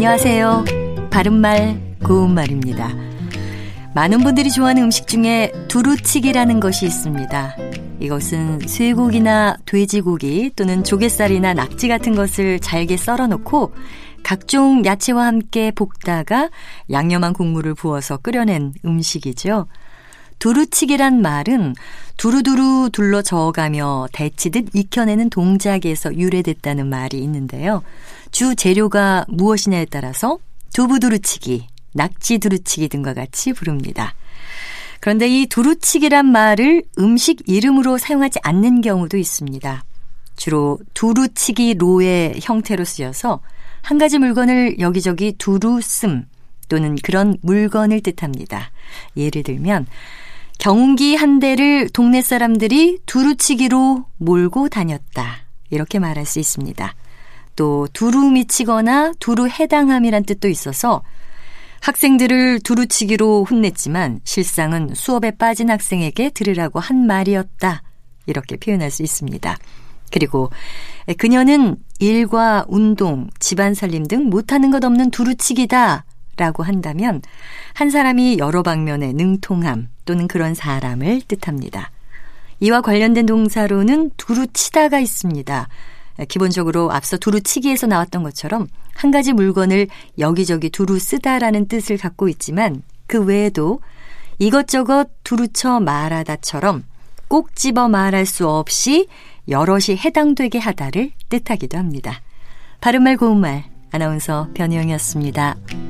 안녕하세요. 바른말, 고운말입니다. 많은 분들이 좋아하는 음식 중에 두루치기라는 것이 있습니다. 이것은 쇠고기나 돼지고기 또는 조갯살이나 낙지 같은 것을 잘게 썰어 놓고 각종 야채와 함께 볶다가 양념한 국물을 부어서 끓여낸 음식이죠. 두루치기란 말은 두루두루 둘러 저어가며 데치듯 익혀내는 동작에서 유래됐다는 말이 있는데요. 주 재료가 무엇이냐에 따라서 두부 두루치기, 낙지 두루치기 등과 같이 부릅니다. 그런데 이 두루치기란 말을 음식 이름으로 사용하지 않는 경우도 있습니다. 주로 두루치기로의 형태로 쓰여서 한 가지 물건을 여기저기 두루 씀 또는 그런 물건을 뜻합니다. 예를 들면 경운기 한 대를 동네 사람들이 두루치기로 몰고 다녔다. 이렇게 말할 수 있습니다. 또 두루 미치거나 두루 해당함이란 뜻도 있어서 학생들을 두루치기로 혼냈지만 실상은 수업에 빠진 학생에게 들으라고 한 말이었다. 이렇게 표현할 수 있습니다. 그리고 그녀는 일과 운동, 집안 살림 등 못하는 것 없는 두루치기다. 라고 한다면 한 사람이 여러 방면에 능통함 또는 그런 사람을 뜻합니다. 이와 관련된 동사로는 두루치다가 있습니다. 기본적으로 앞서 두루치기에서 나왔던 것처럼 한 가지 물건을 여기저기 두루 쓰다라는 뜻을 갖고 있지만 그 외에도 이것저것 두루쳐 말하다처럼 꼭 집어 말할 수 없이 여럿이 해당되게 하다를 뜻하기도 합니다. 바른말 고운말 아나운서 변희영이었습니다.